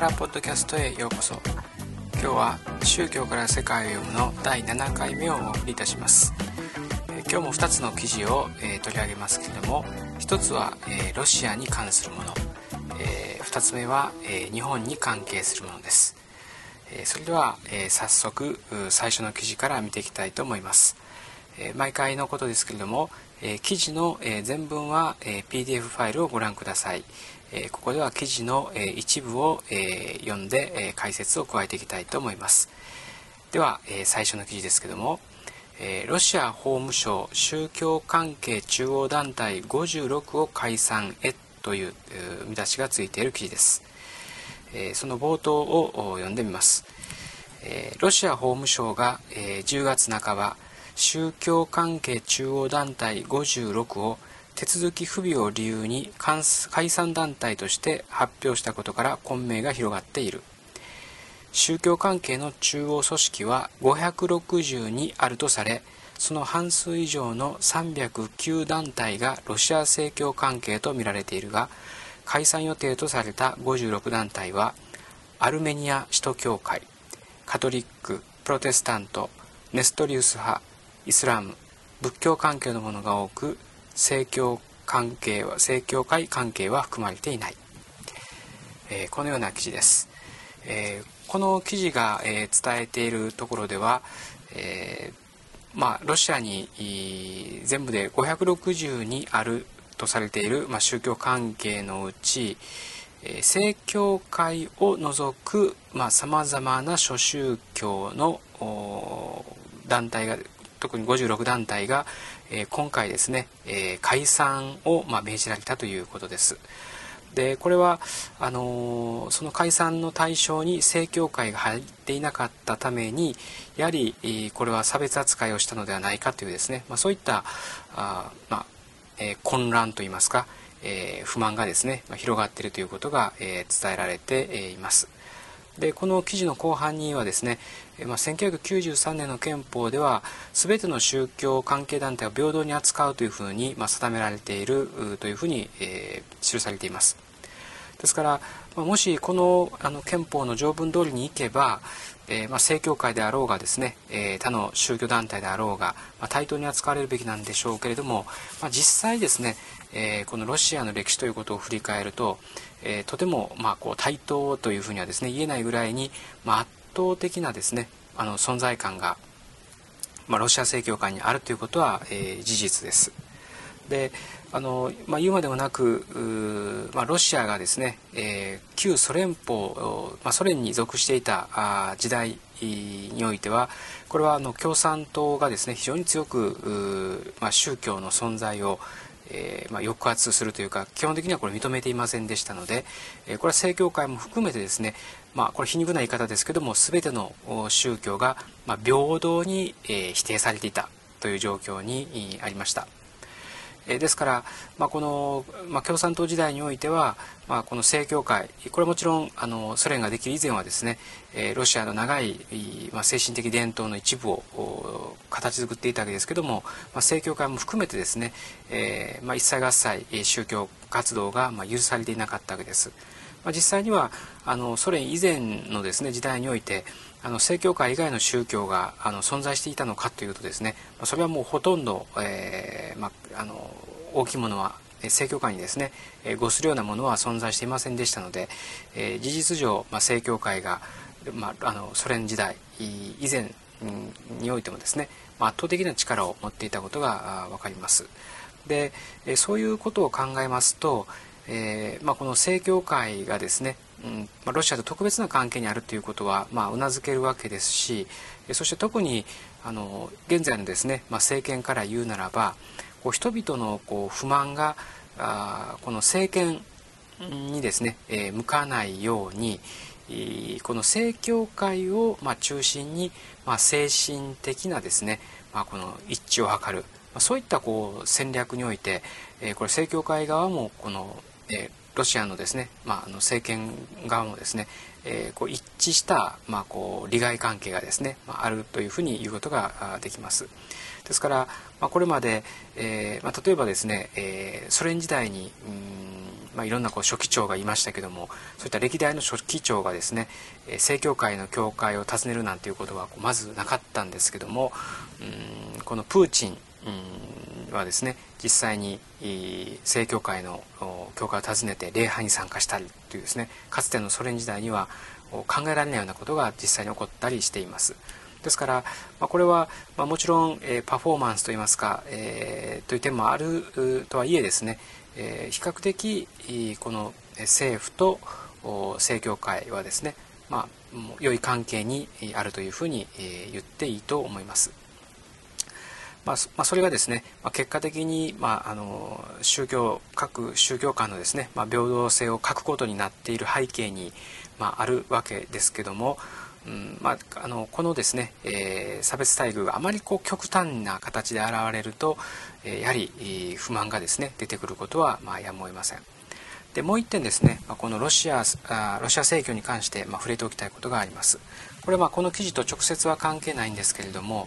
原ポッドキャストへようこそ。今日は宗教から世界を読むの第7回目をお送りいたします。今日も2つの記事を、え取り上げますけれども1つは、えロシアに関するもの、え2つ目は、え日本に関係するものです。えそれでは、え早速最初の記事から見ていきたいと思います。毎回のことですけれどもえ記事のえ全文はえ PDF ファイルをご覧ください。ここでは記事の一部を読んで解説を加えていきたいと思います。では最初の記事ですけどもロシア法務省宗教関係中央団体56を解散へという見出しがついている記事です。その冒頭を読んでみます。ロシア法務省が10月半ば宗教関係中央団体56を手続き不備を理由に解散団体として発表したことから混迷が広がっている。宗教関係の中央組織は562あるとされその半数以上の309団体がロシア正教関係とみられているが解散予定とされた56団体はアルメニア首都教会カトリックプロテスタントネストリウス派イスラム仏教関係のものが多く正教関係は正教会関係は含まれていない、えー、このような記事です、えー、この記事が、えー、伝えているところでは、えまあ、ロシアに全部で562あるとされている、まあ、宗教関係のうち、え正教会を除くさまざ、まな諸宗教の団体が特に56団体が、えー、今回ですね、えー、解散を、まあ、命じられたということです。でこれはあのー、その解散の対象に正教会が入っていなかったためにやはりこれは差別扱いをしたのではないかというですね、まあ、そういったあ、まあえー、混乱といいますか、えー、不満がですね、まあ、広がっているということが、えー、伝えられています。でこの記事の後半にはですね、まあ、1993年の憲法では全ての宗教関係団体を平等に扱うというふうに、まあ、定められているというふうに、えー、記されています。ですから、まあ、もしこのあの憲法の条文通りにいけば、えーまあ、正教会であろうがですね、えー、他の宗教団体であろうが、まあ、対等に扱われるべきなんでしょうけれども、まあ、実際ですね、えー、このロシアの歴史ということを振り返ると、えー、とてもまあこう対等というふうにはですね言えないぐらいに、まあ、圧倒的なですねあの存在感が、まあ、ロシア正教会にあるということは、えー、事実です。であの、まあ、言うまでもなくまあ、ロシアがですね、えー、旧ソ連邦、まあ、ソ連に属していたあ時代においてはこれはあの共産党がですね非常に強く、まあ、宗教の存在を、えー、まあ、抑圧するというか基本的にはこれ認めていませんでしたので、えー、これは正教会も含めてですね、まあ、これ皮肉な言い方ですけども全ての宗教が、ま平等に、え否定されていたという状況にありました。えですから、まあ、この、まあ、共産党時代においては、まあ、この正教会これはもちろんあのソ連ができる以前はですね、えロシアの長い、まあ、精神的伝統の一部を形作っていたわけですけども、まあ、正教会も含めてですね、えーまあ、一切合切宗教活動が、ま、許されていなかったわけです。ま、実際にはあのソ連以前のですね時代においてあの正教会以外の宗教があの存在していたのかというとですねそれはもうほとんど、えーまあ、あの大きいものは正教会にですね誤するようなものは存在していませんでしたので、えー、事実上、まあ、正教会が、まあ、あのソ連時代以前においてもですね、まあ、圧倒的な力を持っていたことが分かります。でそういうことを考えますと、えーまあ、この正教会がですね、うんまあ、ロシアと特別な関係にあるということはうなずけるわけですしそして特にあの現在のですね、まあ、政権から言うならばこう人々のこう不満があこの政権にですね、えー、向かないようにこの正教会をまあ中心に、まあ、精神的なですね、まあ、この一致を図る、まあ、そういったこう戦略において、えー、これ正教会側もこの、えーロシアのですね、まあ、あの政権側もですね、えー、こう一致した、まあ、こう利害関係がですね、まあ、あるというふうに言うことができます。ですから、まあ、これまで、えーまあ、例えばですね、えー、ソ連時代にうん、まあ、いろんなこう書記長がいましたけどもそういった歴代の書記長がですね正教会の教会を訪ねるなんていうことはまずなかったんですけどもうんこのプーチンうんはですね実際に正教会の教会を訪ねて礼拝に参加したりというですねかつてのソ連時代には考えられないようなことが実際に起こったりしています。ですから、まあ、これは、まあ、もちろん、えー、パフォーマンスといいますか、えー、という点もあるとはいえですね、えー、比較的この政府と正教会はですね、まあ、良い関係にあるというふうに言っていいと思います。まあ、まあ、それがですね、まあ、結果的に、まあ、あの宗教各宗教間のですね、まあ、平等性を欠くことになっている背景に、まあ、あるわけですけども、うんまあ、あのこのですね、えー、差別待遇があまりこう極端な形で現れると、えー、やはりえー不満がですね出てくることは、まあ、やむを得ません。でもう一点ですね、まあ、このロシアあロシア正教に関して、まあ、触れておきたいことがあります。これはまあこの記事と直接は関係ないんですけれども、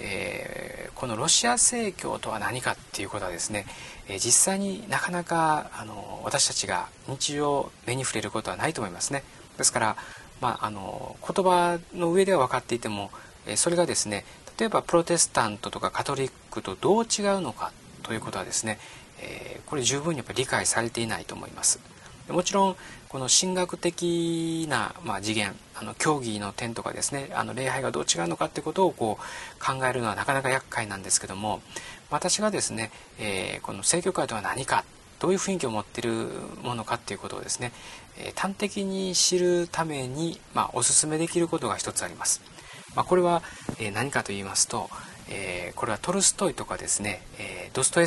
えー、このロシア正教とは何かっていうことはですね、えー、実際になかなかあの私たちが日常目に触れることはないと思いますね。ですから、まあ、あの言葉の上では分かっていても、えー、それがですね例えばプロテスタントとかカトリックとどう違うのかということはですね、えこれ十分にやっぱ理解されていないと思います。もちろんこの神学的な、まあ、次元あの競技の点とかですねあの礼拝がどう違うのかってことをこう考えるのはなかなか厄介なんですけども私がですね、えー、この正教会とは何かどういう雰囲気を持っているものかっていうことをですね、えー、端的に知るために、まあ、おすすめできることが一つあります。まあ、これは、えー、何かと言いますと、えー、これはトルストイとかですね、えー、ドストエ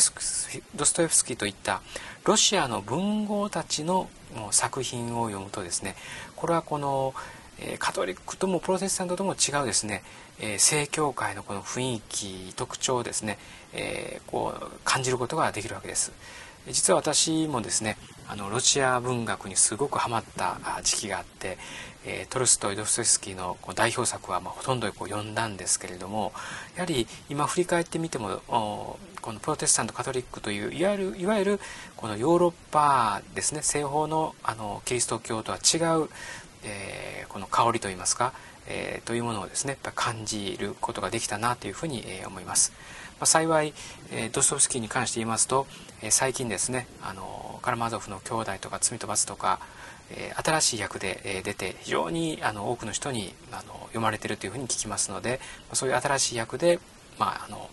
ドストエフスキーといったロシアの文豪たちの作品を読むとですねこれはこの、えー、カトリックともプロテスタントとも違うですね、え正教会のこの雰囲気特徴をですね、えこう感じることができるわけです。実は私もですねあのロシア文学にすごくハマった時期があって、えー、トルストイ・ドフストエスキーの代表作はまあほとんどこう読んだんですけれどもやはり今振り返ってみてもこのプロテスタントカトリックといういわゆるいわゆるこのヨーロッパですね西方のあのキリスト教とは違う、えー、この香りといいますか、えー、というものをですねやっぱ感じることができたなというふうに、え、思います。まあ、幸い、えー、ドストフスキーに関して言いますと、えー、最近ですねあのカラマゾフの兄弟とか罪と罰とかえ新しい役で、え出て非常にあの多くの人にあの読まれてるというふうに聞きますのでまそういう新しい役で、まあ、あの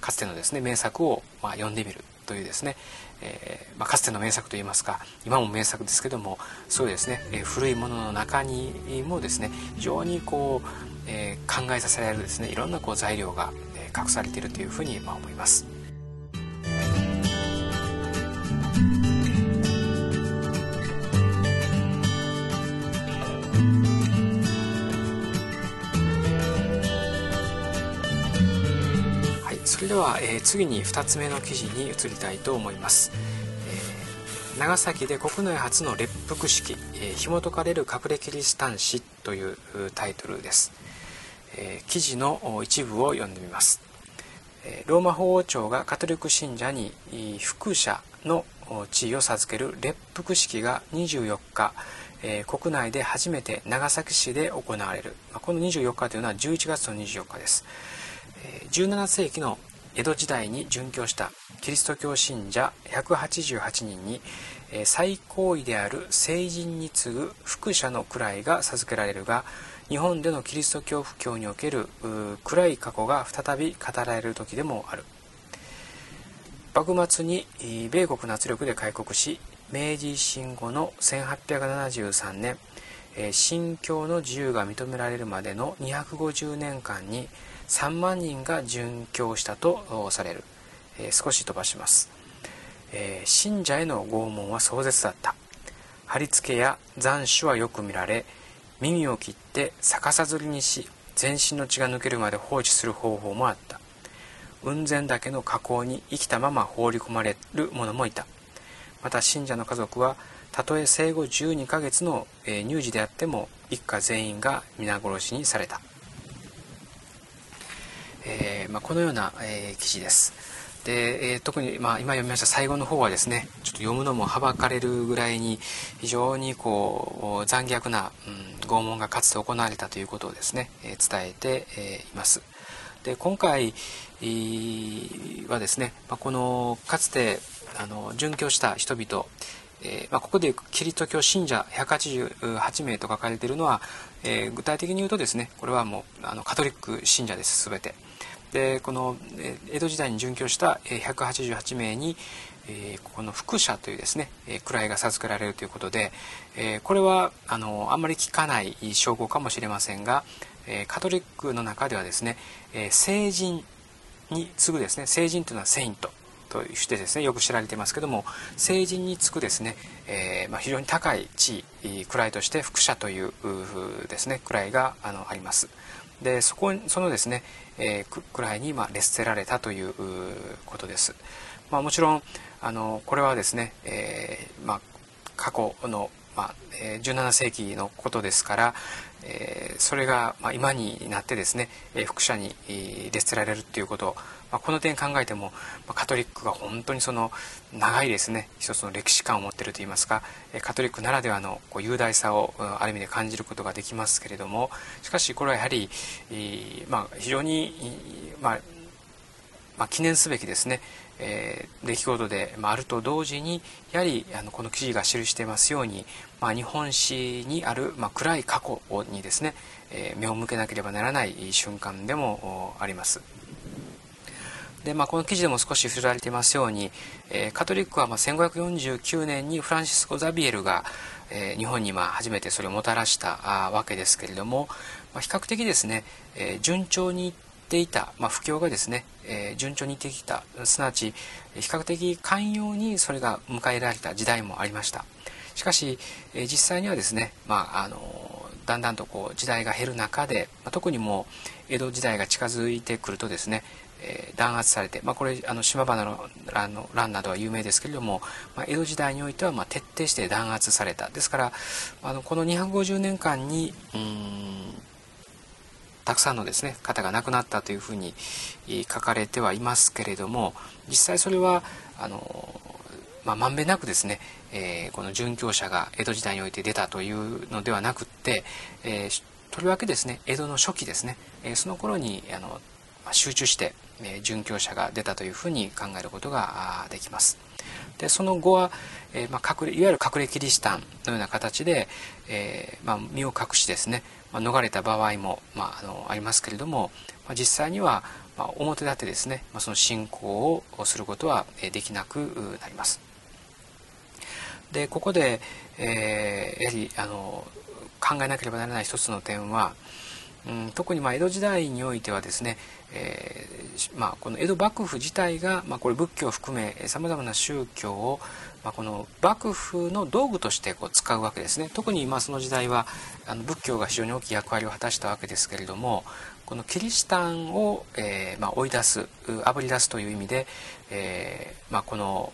かつてのですね名作を、まあ、読んでみるというですね、えー、まあ、かつての名作といいますか今も名作ですけどもそういうですね、えー、古いものの中にもですね非常にこう、えー、考えさせられるですねいろんなこう材料が、え隠されているというふうに、まあ、思います。それでは、えー、次に2つ目の記事に移りたいと思います、えー、長崎で国内初の列腹式、えー、紐解かれる隠れキリシタン史というタイトルです、記事の一部を読んでみます。ローマ法王朝がカトリック信者に副者の地位を授ける列腹式が24日、国内で初めて長崎市で行われる、この24日というのは11月の24日です、え17世紀の江戸時代に殉教したキリスト教信者188人に最高位である聖人に次ぐ副者の位が授けられるが日本でのキリスト教布教における暗い過去が再び語られる時でもある。幕末に米国の圧力で開国し明治維新後の1873年信教の自由が認められるまでの250年間に3万人が殉教したとされる、少し飛ばします、信者への拷問は壮絶だった。貼り付けや斬首はよく見られ耳を切って逆さずりにし全身の血が抜けるまで放置する方法もあった。雲仙岳の河口に生きたまま放り込まれる者もいた。また信者の家族はたとえ生後12ヶ月の、乳児であっても一家全員が皆殺しにされた、えー、まあ、このような、え記事です。で、えー、特に、まあ、今読みました最後の方はですねちょっと読むのもはばかれるぐらいに非常にこう残虐な、うん、拷問がかつて行われたということをですね、え伝えて、えいます。で今回はですね、まあ、このかつてあの殉教した人々、えー、まあ、ここでキリスト教信者188名と書かれているのは、えー、具体的に言うとですねこれはもうあのカトリック信者です全て。でこの江戸時代に殉教した188名にこの副社というですね位が授けられるということでこれはあのあんまり聞かない称号かもしれませんがカトリックの中ではですね聖人に次ぐですね聖人というのはセイントとしてですねよく知られていますけども聖人に次ぐですね、えー、まあ、非常に高い地位位として副社というですね位があのあります。でそこそのですね、えー、位に、まあ、列せられたということです。まあ、もちろんあのこれはですね、えー、まあ、過去の、まあえ17世紀のことですから、えー、それが、まあ、今になってですね、えー、副社に、え列せられるっていうことまあ、この点考えても、まあ、カトリックが本当にその長いですね。一つの歴史観を持っているといいますか。カトリックならではのこう雄大さをある意味で感じることができますけれども。しかしこれはやはり、まあ、非常に、まあまあ、記念すべきですね、えー、出来事で、まあ、あると同時にやはりあのこの記事が記していますように、まあ、日本史にある、まあ、暗い過去にですね、えー、目を向けなければならない瞬間でもあります。で、まあ、この記事でも少し触れられていますように、えー、カトリックはまあ1549年にフランシスコ・ザビエルが、えー、日本にまあ初めてそれをもたらしたあわけですけれども、まあ、比較的ですね、えー、順調にいっていた、まあ、不況がですね、え順調にいってきたすなわち比較的寛容にそれが迎えられた時代もありました。しかし、え実際にはですね、まあ、あのだんだんとこう時代が減る中で、まあ、特にもう江戸時代が近づいてくるとですね、えー、弾圧されて、まあ、これあの島花の乱の乱などは有名ですけれども、まあ、江戸時代においてはまあ徹底して弾圧された。ですからあのこの250年間にうんたくさんのですね方が亡くなったというふうに書かれてはいますけれども実際それはあのまあ、まんべんなくですね、えー、この殉教者が江戸時代において出たというのではなくって、えー、とりわけですね江戸の初期ですね、えー、その頃にあの集中してえ殉教者が出たというふうに考えることができます。でその後は、えーまあ、隠れいわゆる隠れキリシタンのような形で、えーまあ、身を隠しですね、まあ、逃れた場合も、まあ、あのありますけれども、まあ、実際には、まあ、表立ってですね、まあ、その信仰をすることはできなくなります。でここで、えー、やはりあの考えなければならない一つの点は、うん、特にま江戸時代においてはですね、えー、まあ、この江戸幕府自体が、まあ、これ仏教を含めさまざまな宗教を、まあ、この幕府の道具としてこう使うわけですね。特にまあその時代はあの仏教が非常に大きい役割を果たしたわけですけれどもこのキリシタンを、えーま、追い出すあぶり出すという意味で、えーま、この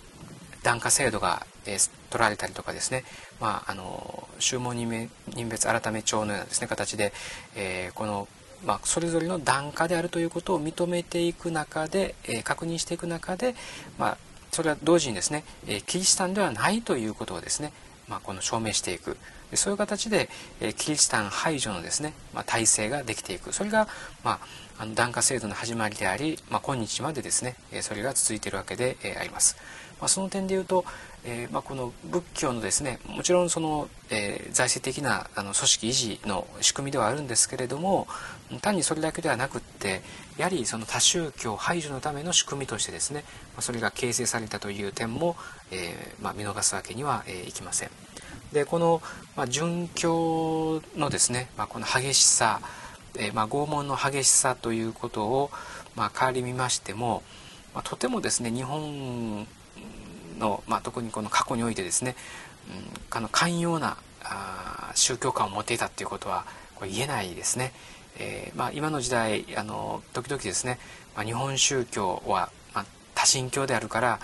檀家制度が、えー、取られたりとかですね、まあ、あの宗門任別改め帳のようなですね形で、えー、このまあ、それぞれの檀家であるということを認めていく中で、えー、確認していく中で、まあ、それは同時にですね、えー、キリシタンではないということをですね、まあ、この証明していく。そういう形で、えー、キリシタン排除のですね、まあ、体制ができていくそれが、まあ、あの檀家制度の始まりであり、まあ、今日までですね、えそれが続いているわけで、えあります。まあ、その点で言うと、えー、まあ、この仏教のですねもちろんその、えー、財政的なあの組織維持の仕組みではあるんですけれども単にそれだけではなくってやはりその多宗教排除のための仕組みとしてですね、まあ、それが形成されたという点も、えー、ま見逃すわけには、えいきません。でこの、ま殉教のですね、まこの激しさ、えま拷問の激しさということを、まあ、り見ましても、まとてもですね日本の、まあ、特にこの過去においてですね、うん、あの寛容なあ宗教観を持っていたっていうことはこれ言えないですね。えーまあ、今の時代あの時々ですね、まあ、日本宗教は、まあ、多神教であるから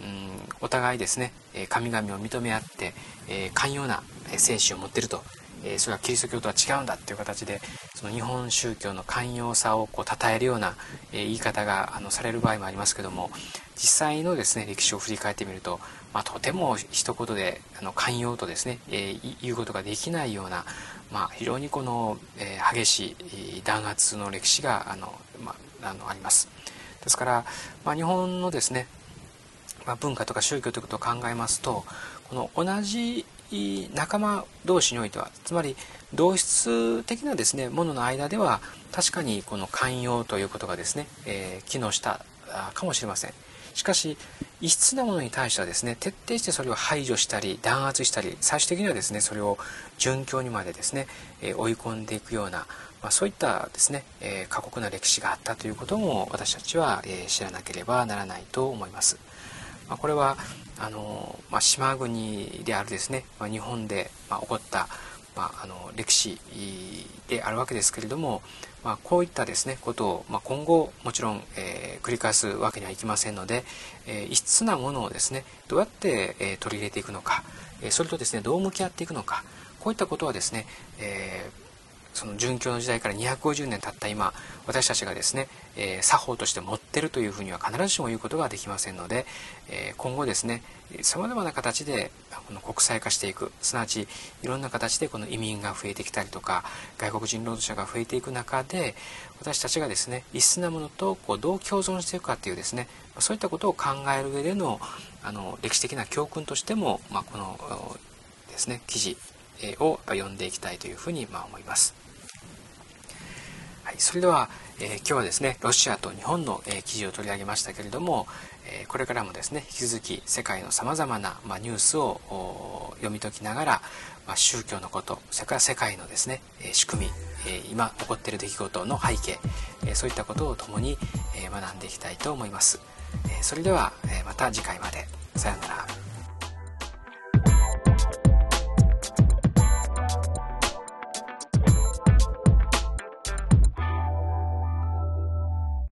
うんお互いですね神々を認め合って、え寛容な精神を持っているとえそれはキリスト教とは違うんだっていう形でその日本宗教の寛容さをこう称えるような、え言い方があのされる場合もありますけども実際のですね歴史を振り返ってみると、まあ、とても一言であの寛容とですね、えー、言うことができないような、まあ、非常にこの、えー、激しい弾圧の歴史があの、まあ、あのあります。ですから、まあ、日本のですね、まあ、文化とか宗教ということを考えますとこの同じ仲間同士においてはつまり同質的なですねものの間では確かにこの寛容ということがですね、えー、機能したかもしれませんしかし異質なものに対してはですね徹底してそれを排除したり弾圧したり最終的にはですねそれを殉教にまでですね、えー、追い込んでいくような、まあ、そういったですね、えー、過酷な歴史があったということも私たちは、え知らなければならないと思います。まあ、これはあの、まあ、島国であるですね、まあ、日本で、ま起こった、まあ、の歴史であるわけですけれども、まあ、こういったですねことを、まあ、今後もちろん、えー、繰り返すわけにはいきませんので、えー、異質なものをですねどうやって、えー、取り入れていくのか、えそれとですねどう向き合っていくのかこういったことはですね、えその殉教の時代から250年経った今私たちがですね、えー、作法として持ってるというふうには必ずしも言うことができませんので、えー、今後ですねさまざまな形でこの国際化していくすなわちいろんな形でこの移民が増えてきたりとか外国人労働者が増えていく中で私たちがですね異質なものとこうどう共存していくかっていうですねそういったことを考える上でのあの歴史的な教訓としても、まあ、このですね記事を読んでいきたいというふうにま思います。はい、それでは、えー、今日はですねロシアと日本の、えー、記事を取り上げましたけれども、えー、これからもですね引き続き世界のさまざまな、ま、ニュースを読み解きながら、まあ、宗教のことそれから世界のですね、え仕組み、え今起こっている出来事の背景、えそういったことを共に、え学んでいきたいと思います。えそれでは、えまた次回までさようなら。